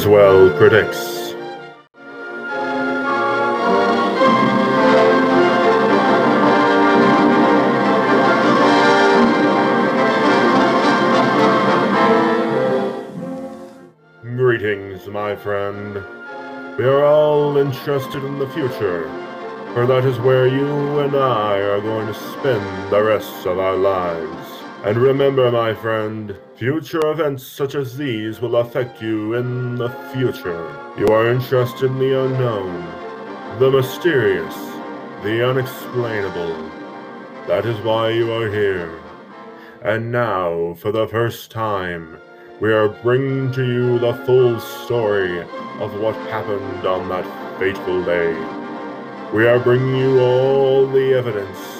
Criswell predicts. Greetings, my friend. We are all interested in the future, for that is where you and I are going to spend the rest of our lives. And remember, my friend, future events such as these will affect you in the future. You are interested in the unknown, the mysterious, the unexplainable. That is why you are here. And now, for the first time, we are bringing to you the full story of what happened on that fateful day. We are bringing you all the evidence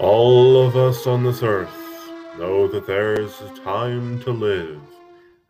All of us on this earth know that there is a time to live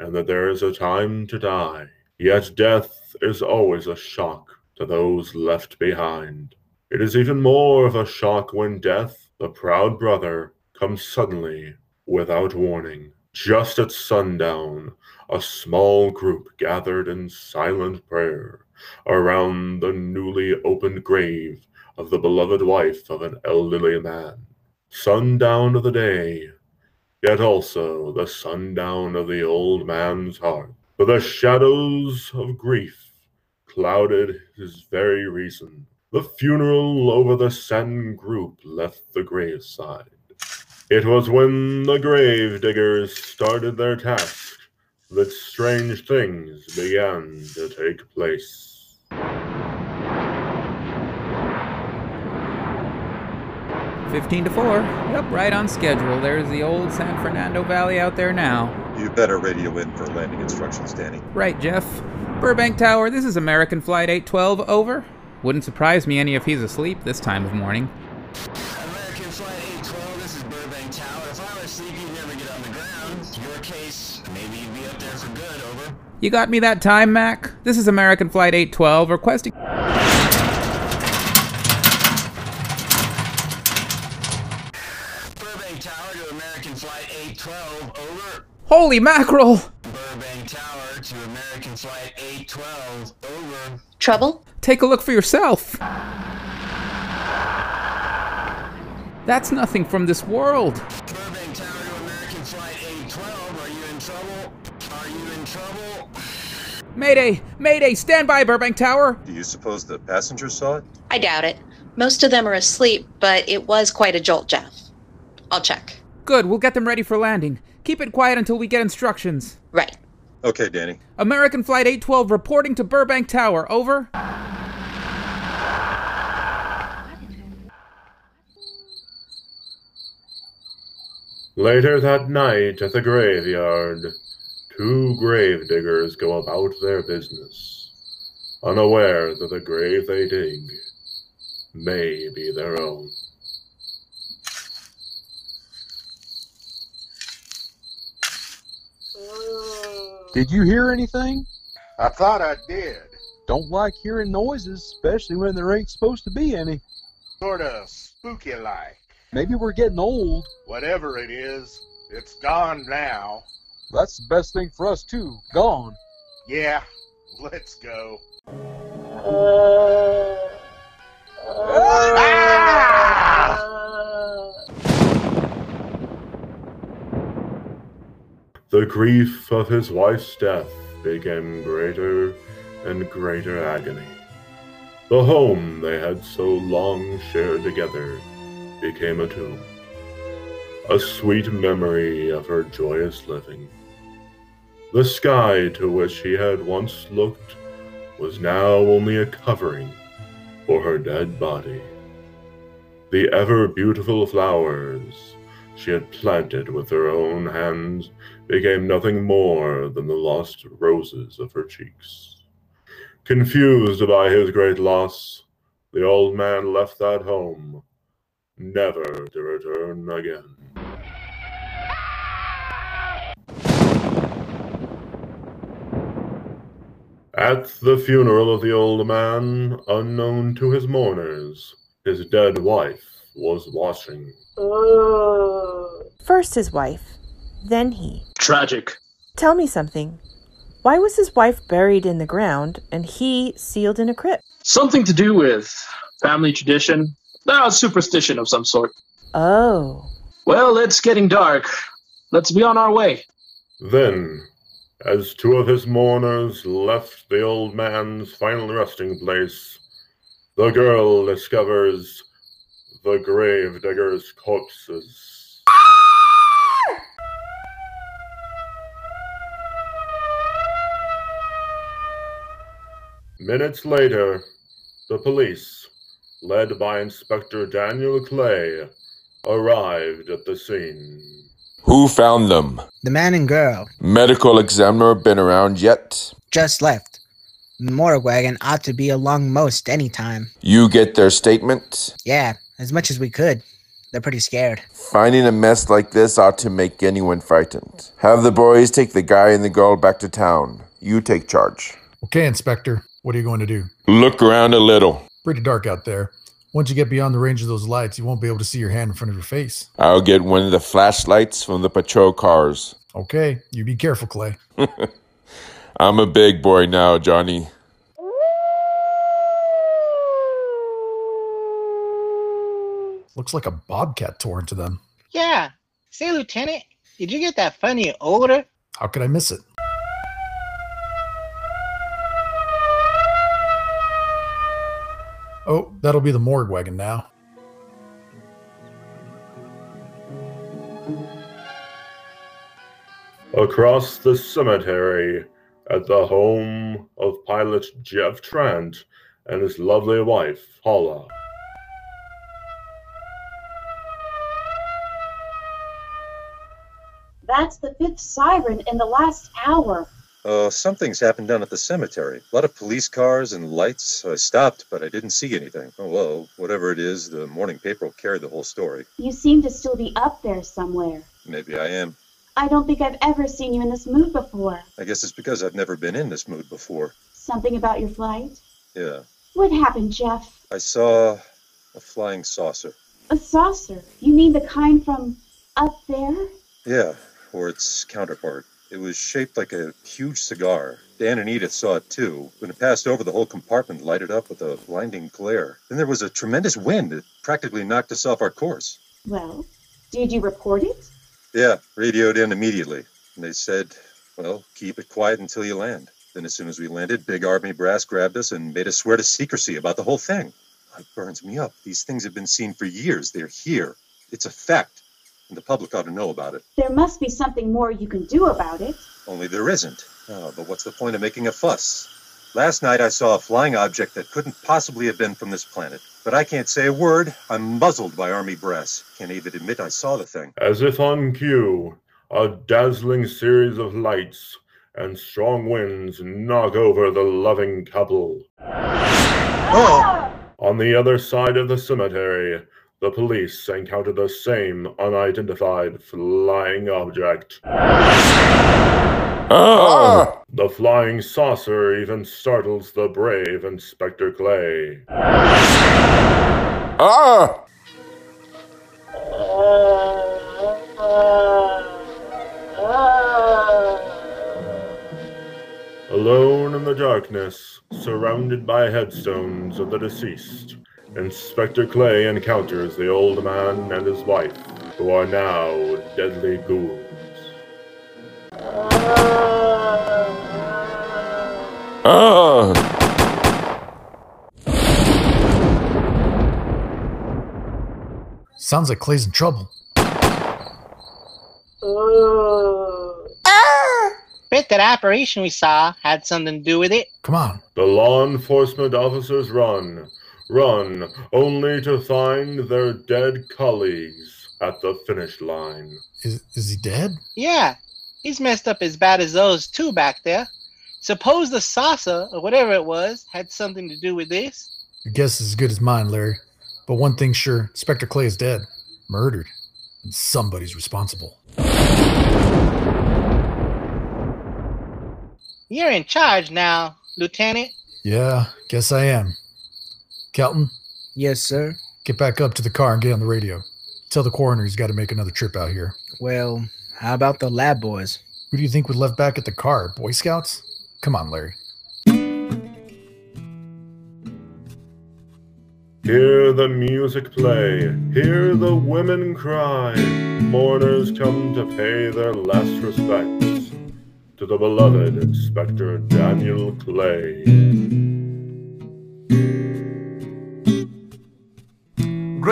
and that there is a time to die. Yet death is always a shock to those left behind. It is even more of a shock when death, the proud brother, comes suddenly without warning. Just at sundown, a small group gathered in silent prayer around the newly opened grave of the beloved wife of an elderly man. Sundown of the day, yet also the sundown of the old man's heart. For the shadows of grief clouded his very reason. The funeral over the Sen group left the graveside. It was when the grave diggers started their task that strange things began to take place. 15 to 4. Yep, right on schedule. There's the old San Fernando Valley out there now. You better radio in for landing instructions, Danny. Right, Jeff. Burbank Tower, this is American Flight 812, over. Wouldn't surprise me any if he's asleep this time of morning. American Flight 812, this is Burbank Tower. If I were asleep, you'd never get on the ground. Your case, maybe you'd be up there for good, over. You got me that time, Mac? This is American Flight 812, requesting. Burbank Tower to American Flight 812, over. Holy mackerel! Burbank Tower to American Flight 812, over. Trouble? Take a look for yourself. That's nothing from this world. Burbank Tower to American Flight 812, are you in trouble? Are you in trouble? Mayday! Mayday! Stand by, Burbank Tower! Do you suppose the passengers saw it? I doubt it. Most of them are asleep, but it was quite a jolt, Jeff. I'll check. Good, we'll get them ready for landing. Keep it quiet until we get instructions. Right. Okay, Danny. American Flight 812 reporting to Burbank Tower, over. Later that night at the graveyard, two grave diggers go about their business, unaware that the grave they dig may be their own. Did you hear anything? I thought I did. Don't like hearing noises, especially when there ain't supposed to be any. Sort of spooky like. Maybe we're getting old. Whatever it is, it's gone now. That's the best thing for us, too. Gone. Yeah, let's go. The grief of his wife's death became greater and greater agony. The home they had so long shared together became a tomb, a sweet memory of her joyous living. The sky to which he had once looked was now only a covering for her dead body. The ever beautiful flowers she had planted with her own hands became nothing more than the lost roses of her cheeks. Confused by his great loss, the old man left that home, never to return again. At the funeral of the old man, unknown to his mourners, his dead wife was watching. First his wife, then he. Tragic. Tell me something. Why was his wife buried in the ground and he sealed in a crypt? Something to do with family tradition. No, superstition of some sort. Oh. Well, it's getting dark. Let's be on our way. Then, as two of his mourners left the old man's final resting place, the girl discovers the grave digger's corpses. Minutes later, the police, led by Inspector Daniel Clay, arrived at the scene. Who found them? The man and girl. Medical examiner been around yet? Just left. Morgue wagon ought to be along most any time. You get their statement? Yeah, as much as we could. They're pretty scared. Finding a mess like this ought to make anyone frightened. Have the boys take the guy and the girl back to town. You take charge. Okay, Inspector. What are you going to do? Look around a little. Pretty dark out there. Once you get beyond the range of those lights, you won't be able to see your hand in front of your face. I'll get one of the flashlights from the patrol cars. Okay, you be careful, Clay. I'm a big boy now, Johnny. Looks like a bobcat tore into them. Yeah. Say, Lieutenant, did you get that funny odor? How could I miss it? Oh, that'll be the morgue wagon now. Across the cemetery, at the home of pilot Jeff Trent and his lovely wife, Paula. That's the fifth siren in the last hour. Uh, something's happened down at the cemetery. A lot of police cars and lights. I stopped, but I didn't see anything. Oh, well, whatever it is, the morning paper will carry the whole story. You seem to still be up there somewhere. Maybe I am. I don't think I've ever seen you in this mood before. I guess it's because I've never been in this mood before. Something about your flight? Yeah. What happened, Jeff? I saw a flying saucer. A saucer? You mean the kind from up there? Yeah, or its counterpart. It was shaped like a huge cigar. Dan and Edith saw it too. When it passed over, the whole compartment lighted up with a blinding glare. Then there was a tremendous wind that practically knocked us off our course. Well, did you report it? Yeah, radioed in immediately. And they said, well, keep it quiet until you land. Then, as soon as we landed, Big Army Brass grabbed us and made us swear to secrecy about the whole thing. It burns me up. These things have been seen for years. They're here. It's a fact. And the public ought to know about it. There must be something more you can do about it. Only there isn't. Oh, but what's the point of making a fuss? Last night I saw a flying object that couldn't possibly have been from this planet. But I can't say a word. I'm muzzled by Army brass. Can't even admit I saw the thing. As if on cue, a dazzling series of lights and strong winds knock over the loving couple. Oh! On the other side of the cemetery, the police encounter the same unidentified flying object. Ah! The flying saucer even startles the brave Inspector Clay. Ah! Alone in the darkness, surrounded by headstones of the deceased, Inspector Clay encounters the old man and his wife, who are now deadly ghouls. Ah! Sounds like Clay's in trouble. Bet that operation we saw had something to do with it. Come on. The law enforcement officers run, run, only to find their dead colleagues at the finish line. Is is he dead? Yeah, he's messed up as bad as those two back there. Suppose the saucer, or whatever it was, had something to do with this? Your guess is as good as mine, Larry. But one thing's sure Inspector Clay is dead. Murdered. And somebody's responsible. You're in charge now, Lieutenant. Yeah, guess I am. Kelton, Yes, sir. get back up to the car and get on the radio. Tell the coroner he's got to make another trip out here. Well, how about the lab boys? Who do you think was left back at the car? Boy Scouts? Come on, Larry. Hear the music play, hear the women cry. Mourners come to pay their last respects to the beloved Inspector Daniel Clay.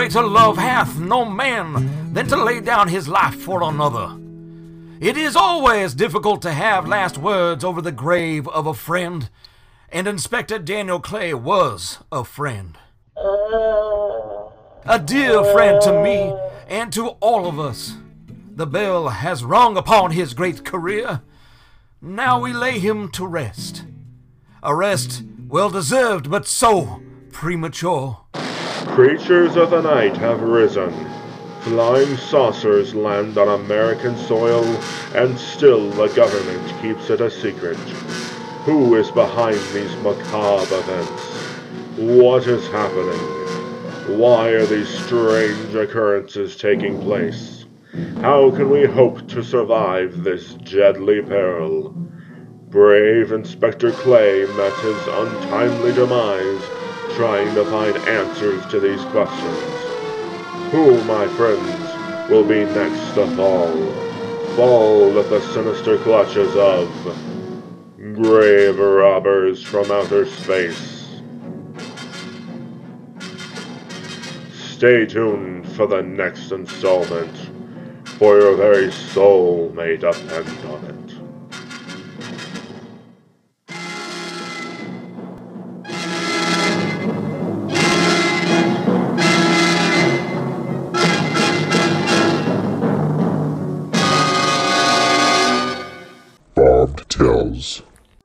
Greater love hath no man than to lay down his life for another. It is always difficult to have last words over the grave of a friend, and Inspector Daniel Clay was a friend. A dear friend to me and to all of us. The bell has rung upon his great career. Now we lay him to rest. A rest well deserved, but so premature. Creatures of the night have risen. Flying saucers land on American soil, and still the government keeps it a secret. Who is behind these macabre events? What is happening? Why are these strange occurrences taking place? How can we hope to survive this deadly peril? Brave Inspector Clay met his untimely demise trying to find answers to these questions. Who, my friends, will be next to fall? Fall at the sinister clutches of grave robbers from outer space. Stay tuned for the next installment, for your very soul may depend on it.